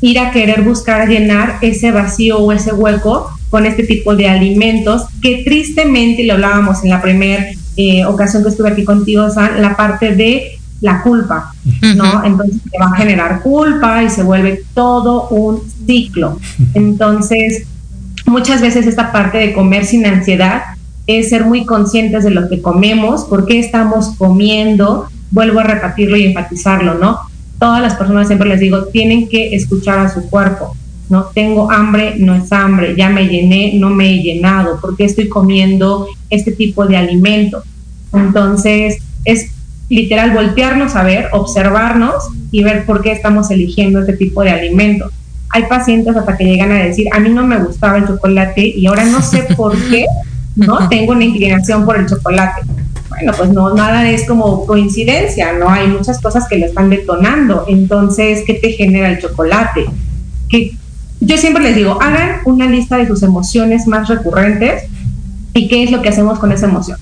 ir a querer buscar llenar ese vacío o ese hueco con este tipo de alimentos que tristemente, lo hablábamos en la primera eh, ocasión que estuve aquí contigo, San, la parte de la culpa, ¿no? Entonces se va a generar culpa y se vuelve todo un ciclo. Entonces, muchas veces esta parte de comer sin ansiedad es ser muy conscientes de lo que comemos, por qué estamos comiendo, vuelvo a repetirlo y enfatizarlo, ¿no? Todas las personas siempre les digo, tienen que escuchar a su cuerpo, ¿no? Tengo hambre, no es hambre, ya me llené, no me he llenado, ¿por qué estoy comiendo este tipo de alimento? Entonces, es literal voltearnos a ver, observarnos y ver por qué estamos eligiendo este tipo de alimento. Hay pacientes hasta que llegan a decir, a mí no me gustaba el chocolate y ahora no sé por qué, ¿no? Tengo una inclinación por el chocolate. Bueno, pues no, nada es como coincidencia, ¿no? Hay muchas cosas que lo están detonando. Entonces, ¿qué te genera el chocolate? Que yo siempre les digo, hagan una lista de sus emociones más recurrentes y qué es lo que hacemos con esa emoción,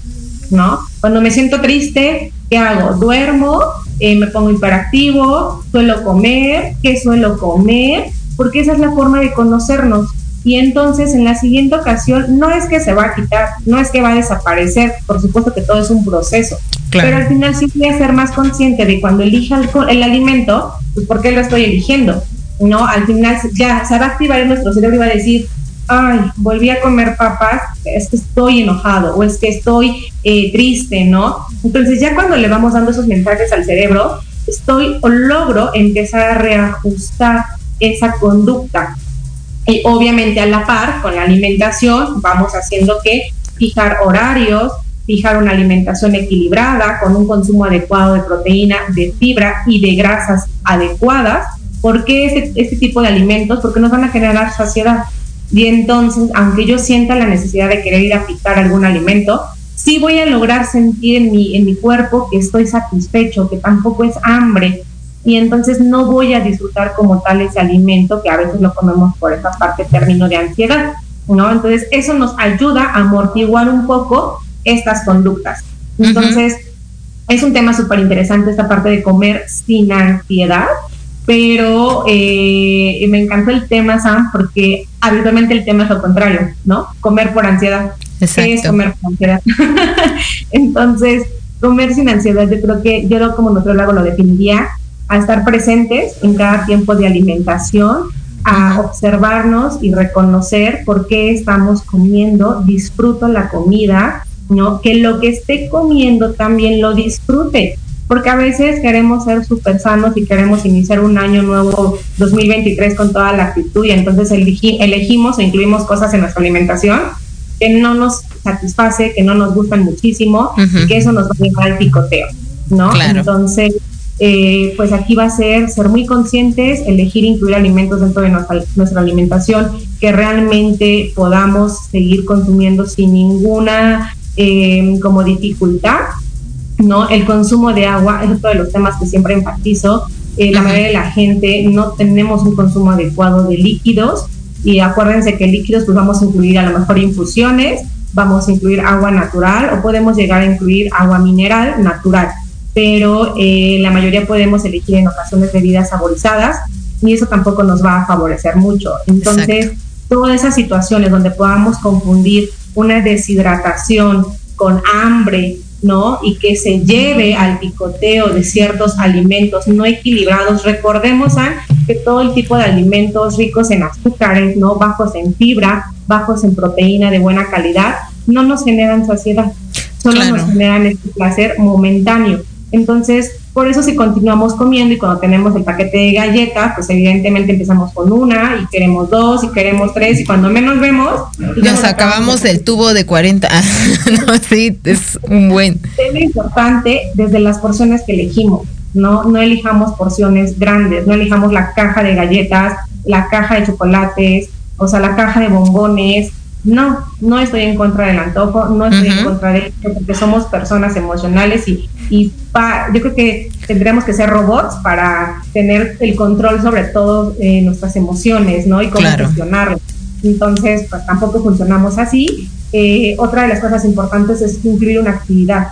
¿no? Cuando me siento triste, ¿Qué hago? Duermo, eh, me pongo hiperactivo, suelo comer, ¿qué suelo comer? Porque esa es la forma de conocernos. Y entonces en la siguiente ocasión no es que se va a quitar, no es que va a desaparecer, por supuesto que todo es un proceso, pero al final sí voy a ser más consciente de cuando elija el, el alimento, pues por qué lo estoy eligiendo. No, al final ya se va a activar en nuestro cerebro y va a decir, ay, volví a comer papas, es que estoy enojado o es que estoy eh, triste, ¿no? Entonces ya cuando le vamos dando esos mensajes al cerebro, estoy o logro empezar a reajustar esa conducta. Y obviamente a la par con la alimentación vamos haciendo que fijar horarios, fijar una alimentación equilibrada con un consumo adecuado de proteína, de fibra y de grasas adecuadas. ¿Por qué este, este tipo de alimentos? Porque nos van a generar saciedad y entonces, aunque yo sienta la necesidad de querer ir a picar algún alimento, sí voy a lograr sentir en mi, en mi cuerpo que estoy satisfecho, que tampoco es hambre. Y entonces no voy a disfrutar como tal ese alimento que a veces lo comemos por esa parte término de ansiedad. ¿no? Entonces eso nos ayuda a amortiguar un poco estas conductas. Entonces, es un tema súper interesante esta parte de comer sin ansiedad pero eh, me encantó el tema, Sam, porque habitualmente el tema es lo contrario, ¿no? Comer por ansiedad. ¿Qué es comer ansiedad? Entonces, comer sin ansiedad, yo creo que yo como nutriólogo lo definiría a estar presentes en cada tiempo de alimentación, a observarnos y reconocer por qué estamos comiendo, disfruto la comida, ¿no? Que lo que esté comiendo también lo disfrute porque a veces queremos ser súper sanos y queremos iniciar un año nuevo 2023 con toda la actitud y entonces elegimos o incluimos cosas en nuestra alimentación que no nos satisface, que no nos gustan muchísimo y que eso nos va a llevar al picoteo, ¿no? Entonces, eh, pues aquí va a ser ser muy conscientes, elegir incluir alimentos dentro de nuestra, nuestra alimentación que realmente podamos seguir consumiendo sin ninguna eh, como dificultad ¿no? El consumo de agua es otro de los temas que siempre enfatizo. Eh, la mayoría de la gente no tenemos un consumo adecuado de líquidos y acuérdense que líquidos pues vamos a incluir a lo mejor infusiones vamos a incluir agua natural o podemos llegar a incluir agua mineral natural, pero eh, la mayoría podemos elegir en ocasiones bebidas saborizadas y eso tampoco nos va a favorecer mucho. Entonces, todas esas situaciones donde podamos confundir una deshidratación con hambre, ¿no? Y que se lleve al picoteo de ciertos alimentos no equilibrados. Recordemos que todo el tipo de alimentos ricos en azúcares, ¿no? Bajos en fibra, bajos en proteína de buena calidad, no nos generan saciedad, solo nos generan este placer momentáneo. Entonces, por eso si continuamos comiendo y cuando tenemos el paquete de galletas, pues evidentemente empezamos con una y queremos dos y queremos tres y cuando menos vemos... Nos acabamos el tubo de 40. no, sí, es un buen. Es importante desde las porciones que elegimos. No, no elijamos porciones grandes, no elijamos la caja de galletas, la caja de chocolates, o sea, la caja de bombones, no, no estoy en contra del antojo, no estoy en contra de esto, porque somos personas emocionales y, y yo creo que tendríamos que ser robots para tener el control sobre todo eh, nuestras emociones, ¿no? Y cómo gestionarlas. Entonces, pues tampoco funcionamos así. Eh, otra de las cosas importantes es incluir una actividad,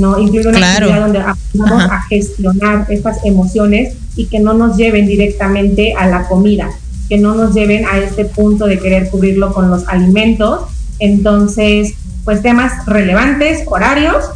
¿no? Incluir una actividad donde vamos a gestionar estas emociones y que no nos lleven directamente a la comida que no nos lleven a este punto de querer cubrirlo con los alimentos. Entonces, pues temas relevantes, horarios,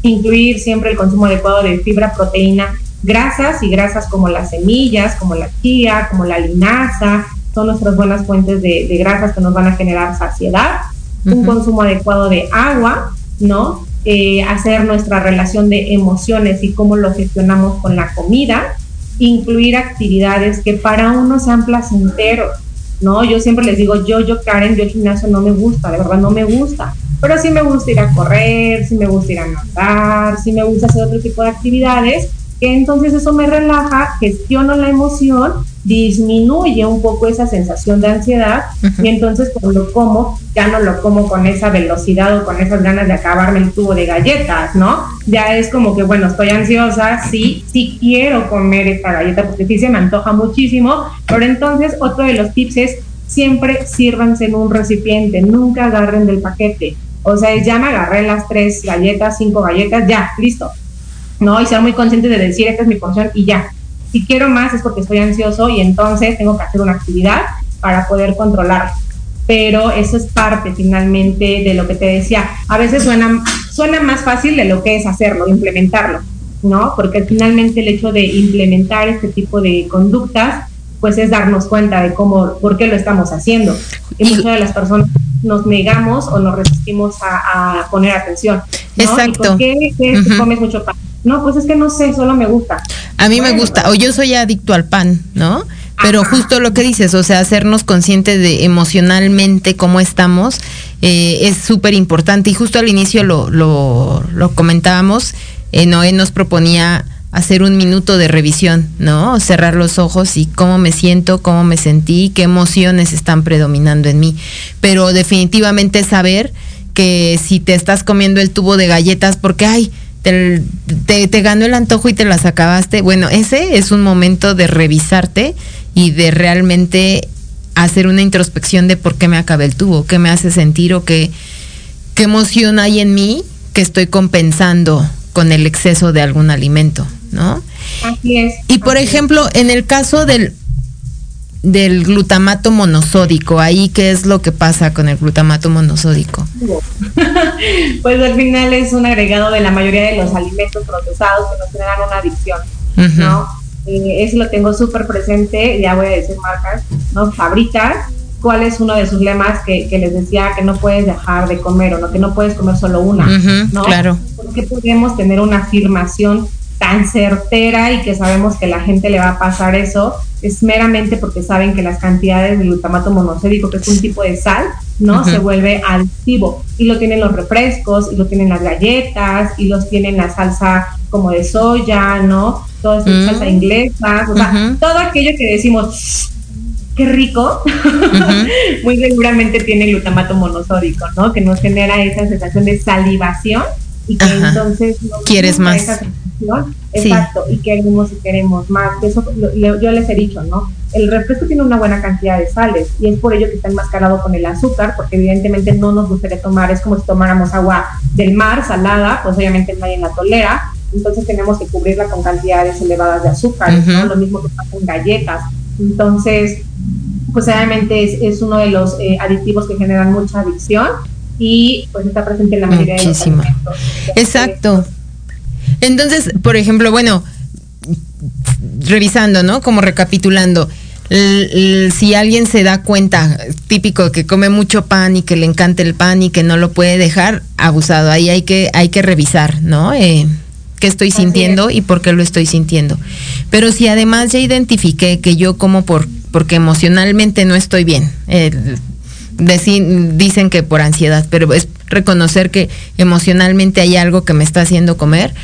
incluir siempre el consumo adecuado de fibra, proteína, grasas y grasas como las semillas, como la chía, como la linaza, son nuestras buenas fuentes de, grasas que nos van a generar saciedad, un consumo adecuado de agua, ¿no? Eh, hacer nuestra relación de emociones y cómo lo gestionamos con la comida, incluir actividades que para uno sean placenteros, ¿no? Yo siempre les digo, yo, yo, Karen, yo el gimnasio no me gusta, de verdad no me gusta, pero sí me gusta ir a correr, sí me gusta ir a nadar, sí me gusta hacer otro tipo de actividades, entonces eso me relaja, gestiono la emoción disminuye un poco esa sensación de ansiedad y entonces cuando como ya no lo como con esa velocidad o con esas ganas de acabarme el tubo de galletas, ¿no? Ya es como que bueno, estoy ansiosa, sí, sí quiero comer esta galleta porque sí se me antoja muchísimo, pero entonces otro de los tips es siempre sírvanse en un recipiente, nunca agarren del paquete. O sea, ya me agarré las tres galletas, cinco galletas, ya, listo. ¿No? Y ser muy consciente de decir, esta es mi porción y ya si quiero más es porque estoy ansioso y entonces tengo que hacer una actividad para poder controlarlo. Pero eso es parte finalmente de lo que te decía. A veces suena, suena más fácil de lo que es hacerlo, implementarlo, ¿no? Porque finalmente el hecho de implementar este tipo de conductas, pues es darnos cuenta de cómo, por qué lo estamos haciendo. Y muchas de las personas nos negamos o nos resistimos a, poner atención. Exacto. por qué, comes mucho pan? No, pues es que no sé, solo me gusta. A mí me gusta, o yo soy adicto al pan, ¿no? Pero justo lo que dices, o sea, hacernos conscientes de emocionalmente cómo estamos eh, es súper importante. Y justo al inicio lo, lo, lo comentábamos, eh, Noé nos proponía hacer un minuto de revisión, ¿no? Cerrar los ojos y cómo me siento, cómo me sentí, qué emociones están predominando en mí. Pero definitivamente saber que si te estás comiendo el tubo de galletas porque, ay, te, te, ganó el antojo y te las acabaste. Bueno, ese es un momento de revisarte y de realmente hacer una introspección de por qué me acabé el tubo, qué me hace sentir o qué, qué emoción hay en mí que estoy compensando con el exceso de algún alimento, ¿no? Así es. Y por ejemplo, en el caso del del glutamato monosódico. Ahí, ¿qué es lo que pasa con el glutamato monosódico? pues al final es un agregado de la mayoría de los alimentos procesados que nos generan una adicción, ¿no? Eh, eso lo tengo súper presente, ya voy a decir marcas, ¿no? Fabritas, cuál es uno de sus lemas que, les decía que no puedes dejar de comer o no, que no puedes comer solo una, ¿no? Claro. ¿Por qué podemos tener una afirmación tan certera y que sabemos que la gente le va a pasar eso? es meramente porque saben que las cantidades de glutamato monosódico, que es un tipo de sal, ¿no? Se vuelve adictivo. Y lo tienen los refrescos, y lo tienen las galletas, y los tienen la salsa como de soya, ¿no? Toda esa salsa inglesa, o sea, todo aquello que decimos, qué rico, muy seguramente tiene glutamato monosódico, ¿no? Que nos genera esa sensación de salivación y que entonces quieres más Exacto, y queremos y queremos más. Eso yo les he dicho, ¿no? El refresco tiene una buena cantidad de sales y es por ello que está enmascarado con el azúcar, porque evidentemente no nos gustaría tomar, es como si tomáramos agua del mar salada, pues obviamente nadie la tolera, entonces tenemos que cubrirla con cantidades elevadas de azúcar, ¿no? Lo mismo que pasa en galletas. Entonces, pues obviamente es, es uno de los eh, aditivos que generan mucha adicción y pues está presente en la mayoría de los alimentos. Exacto. Entonces, por ejemplo, bueno, revisando, ¿no? Como recapitulando, si alguien se da cuenta, típico que come mucho pan y que le encanta el pan y que no lo puede dejar, abusado. Ahí hay que, hay que revisar, ¿no? Eh, qué estoy sintiendo y por qué lo estoy sintiendo. Pero si además ya identifiqué que yo como por, porque emocionalmente no estoy bien, dicen que por ansiedad, pero es reconocer que emocionalmente hay algo que me está haciendo comer,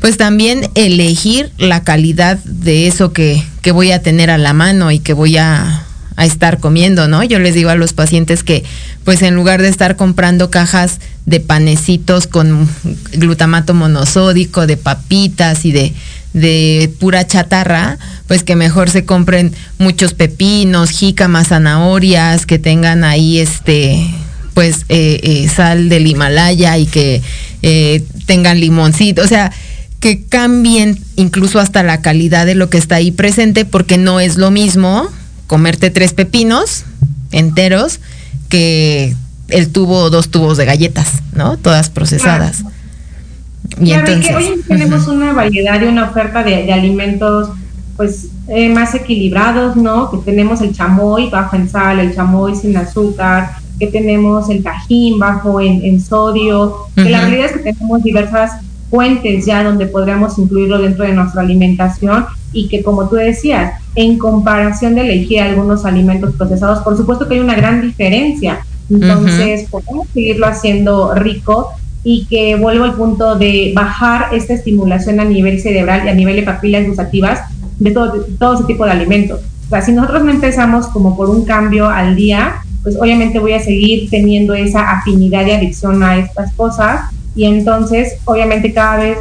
pues también elegir la calidad de eso que, que voy a tener a la mano y que voy a, a estar comiendo, ¿no? Yo les digo a los pacientes que, pues en lugar de estar comprando cajas de panecitos con glutamato monosódico, de papitas y de, de pura chatarra, pues que mejor se compren muchos pepinos, jícamas, zanahorias, que tengan ahí este, pues eh, eh, sal del Himalaya y que eh, tengan limoncito, o sea, que cambien incluso hasta la calidad de lo que está ahí presente, porque no es lo mismo comerte tres pepinos enteros que el tubo o dos tubos de galletas, ¿no? Todas procesadas. Y entonces, que hoy tenemos una variedad y una oferta de, alimentos pues eh, más equilibrados, ¿no? Que tenemos el chamoy bajo en sal, el chamoy sin azúcar, que tenemos el tajín bajo en, sodio, que la realidad es que tenemos diversas fuentes ya donde podríamos incluirlo dentro de nuestra alimentación y que como tú decías, en comparación de elegir algunos alimentos procesados, por supuesto que hay una gran diferencia. Entonces, podemos seguirlo haciendo rico y que vuelvo al punto de bajar esta estimulación a nivel cerebral y a nivel de papilas gustativas de todo, de todo ese tipo de alimentos. O sea, si nosotros no empezamos como por un cambio al día, pues obviamente voy a seguir teniendo esa afinidad y adicción a estas cosas y entonces obviamente cada vez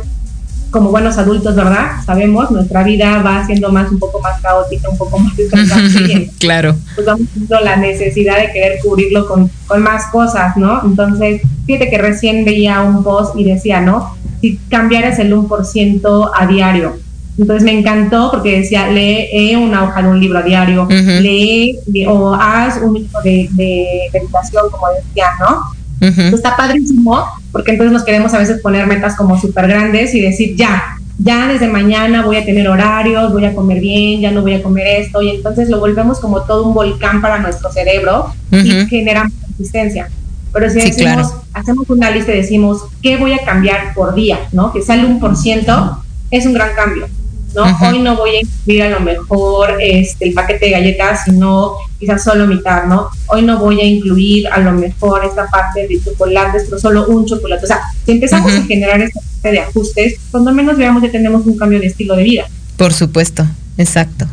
como buenos adultos, ¿verdad? Sabemos, nuestra vida va siendo más un poco más caótica, un poco más claro. Pues vamos teniendo la necesidad de querer cubrirlo con, con más cosas, ¿no? Entonces, fíjate que recién veía un post y decía, ¿no? Si cambiaras el 1% a diario. Entonces me encantó porque decía, lee una hoja de un libro a diario, lee o haz un mínimo de, de meditación, como decía, ¿no? está padrísimo porque entonces nos queremos a veces poner metas como súper grandes y decir, ya, ya desde mañana voy a tener horarios, voy a comer bien, ya no voy a comer esto, y entonces lo volvemos como todo un volcán para nuestro cerebro y generamos resistencia. Pero si decimos, hacemos una lista y decimos, ¿qué voy a cambiar por día? ¿no? Que sale un por ciento, es un gran cambio. ¿no? Hoy no voy a incluir a lo mejor este, el paquete de galletas, sino quizás solo mitad, ¿no? Hoy no voy a incluir a lo mejor esta parte de chocolates, pero solo un chocolate. O sea, si empezamos a generar esta parte de ajustes, cuando menos veamos que tenemos un cambio de estilo de vida. Por supuesto, exacto.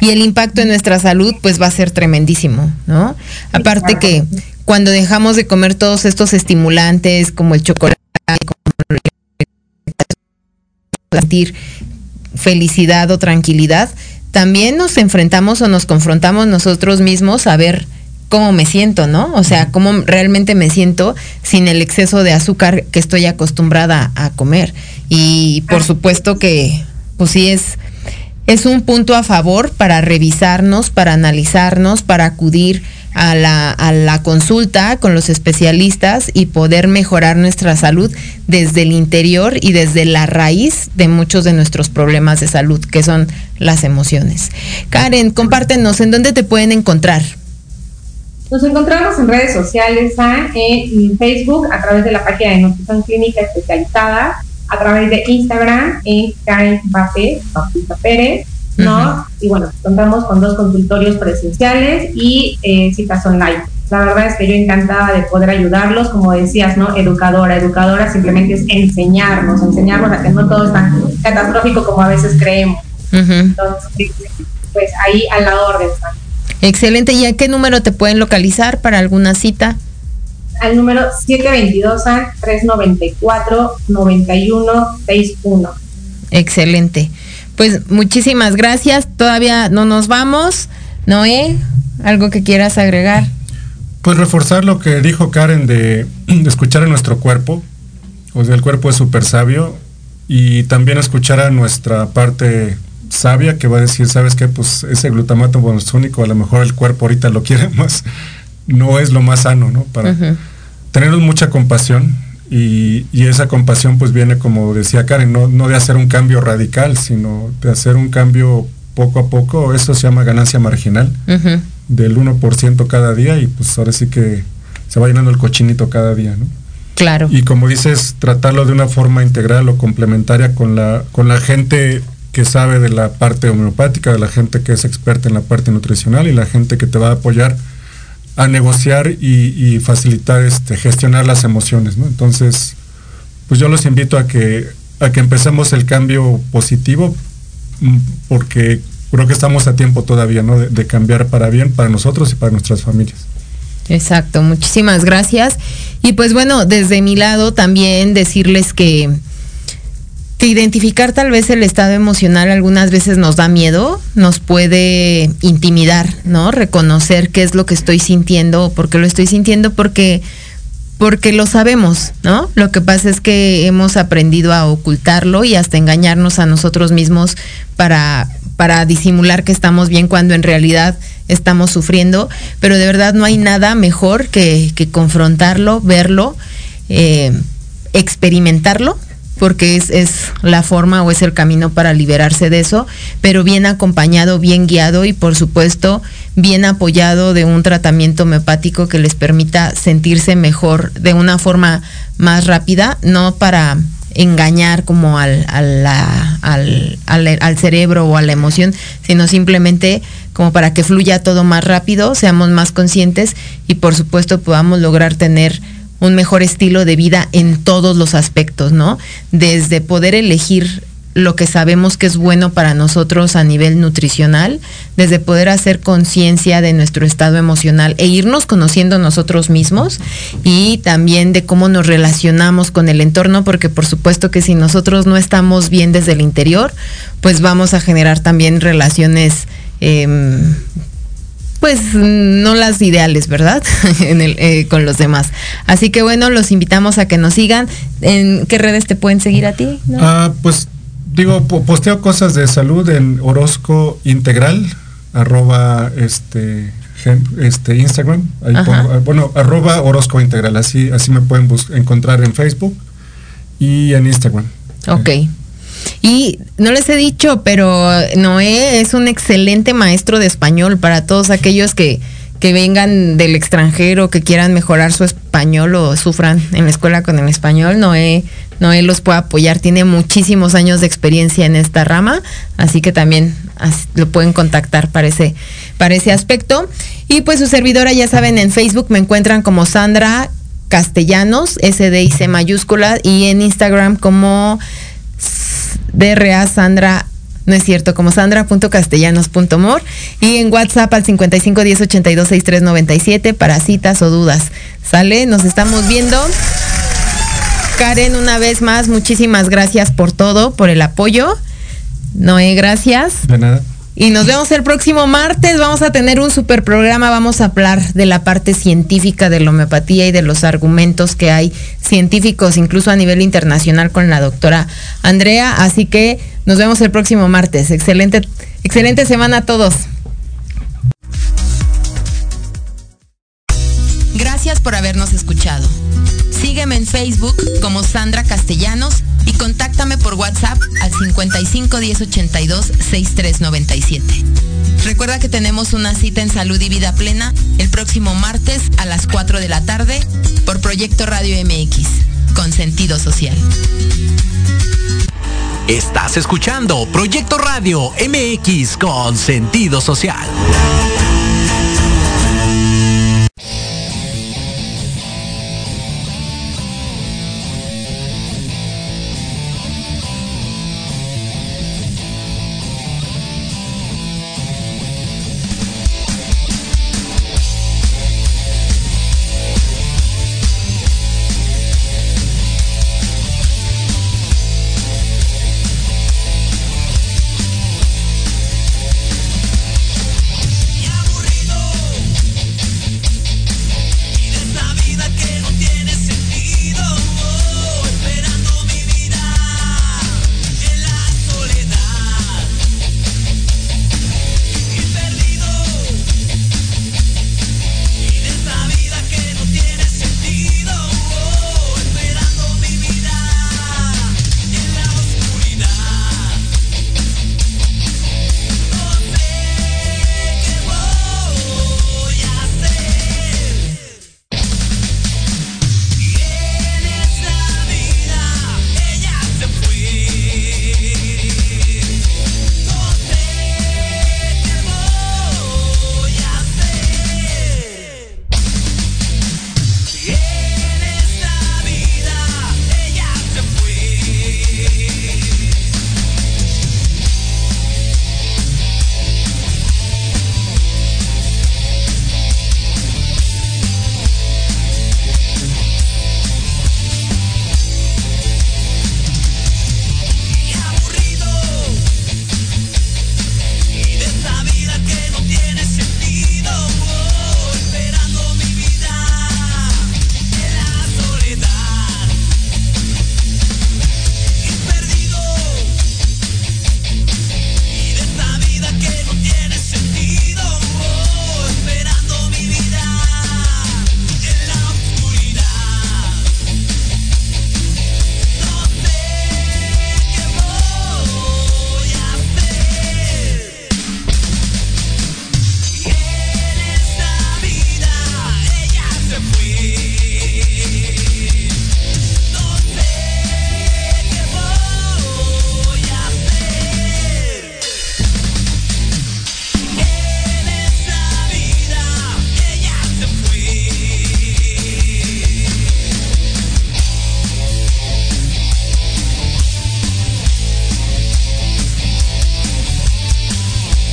Y el impacto en nuestra salud pues va a ser tremendísimo, ¿no? Aparte que cuando dejamos de comer todos estos estimulantes como el chocolate, como sentir felicidad o tranquilidad, también nos enfrentamos o nos confrontamos nosotros mismos a ver cómo me siento, ¿no? O sea, cómo realmente me siento sin el exceso de azúcar que estoy acostumbrada a comer. Y por supuesto que, pues sí, es, es un punto a favor para revisarnos, para analizarnos, para acudir a la, a la consulta con los especialistas y poder mejorar nuestra salud desde el interior y desde la raíz de muchos de nuestros problemas de salud, que son las emociones. Karen, compártenos, ¿en dónde te pueden encontrar? Nos encontramos en redes sociales, en Facebook, a través de la página de Nutrición Clínica Especializada, a través de Instagram, en Karen Bape, Pérez, ¿no? Y bueno, contamos con dos consultorios presenciales y eh, citas online. La verdad es que yo encantada de poder ayudarlos, como decías, ¿no? Educadora, educadora simplemente es enseñarnos, enseñarnos a que no todo es tan catastrófico como a veces creemos. Entonces, pues ahí a la orden Excelente. ¿Y a qué número te pueden localizar para alguna cita? Al número 722-394-9161. Excelente. Pues muchísimas gracias. Todavía no nos vamos. Noé, ¿algo que quieras agregar? Pues reforzar lo que dijo Karen de, de escuchar a nuestro cuerpo. O sea, el cuerpo es súper sabio. Y también escuchar a nuestra parte sabia que va a decir, ¿sabes qué? Pues ese glutamato monosónico, a lo mejor el cuerpo ahorita lo quiere más, no es lo más sano, ¿no? Para tener mucha compasión y, y esa compasión pues viene, como decía Karen, no, no de hacer un cambio radical, sino de hacer un cambio poco a poco, eso se llama ganancia marginal, del 1% cada día y pues ahora sí que se va llenando el cochinito cada día, ¿no? Claro. Y como dices, tratarlo de una forma integral o complementaria con la, con la gente que sabe de la parte homeopática, de la gente que es experta en la parte nutricional y la gente que te va a apoyar a negociar y, y facilitar, este, gestionar las emociones, ¿no? Entonces, pues yo los invito a que, a que empecemos el cambio positivo, mm, porque creo que estamos a tiempo todavía, ¿no? De, de cambiar para bien, para nosotros y para nuestras familias. Exacto, muchísimas gracias. Y pues bueno, desde mi lado también decirles que, que identificar tal vez el estado emocional algunas veces nos da miedo, nos puede intimidar, ¿no? Reconocer qué es lo que estoy sintiendo, por qué lo estoy sintiendo, porque porque lo sabemos, ¿no? Lo que pasa es que hemos aprendido a ocultarlo y hasta engañarnos a nosotros mismos para, para disimular que estamos bien cuando en realidad estamos sufriendo, pero de verdad no hay nada mejor que, que confrontarlo, verlo, eh, experimentarlo, porque es, es la forma o es el camino para liberarse de eso, pero bien acompañado, bien guiado y por supuesto bien apoyado de un tratamiento homeopático que les permita sentirse mejor de una forma más rápida, no para engañar como al, al, al- al cerebro o a la emoción, sino simplemente como para que fluya todo más rápido, seamos más conscientes y por supuesto podamos lograr tener un mejor estilo de vida en todos los aspectos, ¿no? Desde poder elegir lo que sabemos que es bueno para nosotros a nivel nutricional, desde poder hacer conciencia de nuestro estado emocional e irnos conociendo nosotros mismos y también de cómo nos relacionamos con el entorno, porque por supuesto que si nosotros no estamos bien desde el interior, pues vamos a generar también relaciones em, pues no las ideales, ¿verdad? en el, eh, con los demás. Así que bueno, los invitamos a que nos sigan. ¿En qué redes te pueden seguir a ti? no? Ah, pues digo, po- posteo cosas de salud en Orozco Integral, arroba este, este Instagram, ahí pongo, ah, bueno, arroba Orozco Integral, así, así me pueden encontrar en Facebook y en Instagram. Ok. Y no les he dicho, pero Noé es un excelente maestro de español para todos aquellos que, que vengan del extranjero, que quieran mejorar su español o sufran en la escuela con el español. Noé, Noé los puede apoyar, tiene muchísimos años de experiencia en esta rama, así que también lo pueden contactar para ese, para ese aspecto. Y pues su servidora, ya saben, en Facebook me encuentran como Sandra Castellanos, S D I C mayúscula, y en Instagram como DRA Sandra, no es cierto, como sandra.castellanos.mor y en WhatsApp al 55 10 82 63 97 para citas o dudas. ¿Sale? Nos estamos viendo. Karen, una vez más, muchísimas gracias por todo, por el apoyo. Noé, gracias. De nada. Y nos vemos el próximo martes. Vamos a tener un super programa. Vamos a hablar de la parte científica de la homeopatía y de los argumentos que hay científicos, incluso a nivel internacional, con la doctora Andrea. Así que nos vemos el próximo martes. Excelente, excelente semana a todos. Gracias por habernos escuchado. Sígueme en Facebook como Sandra Castellanos y contáctame por WhatsApp al 55 10 82 63 97. Recuerda que tenemos una cita en Salud y Vida Plena el próximo martes a las 4 de la tarde por Proyecto Radio MX, con sentido social. Estás escuchando Proyecto Radio MX con sentido social.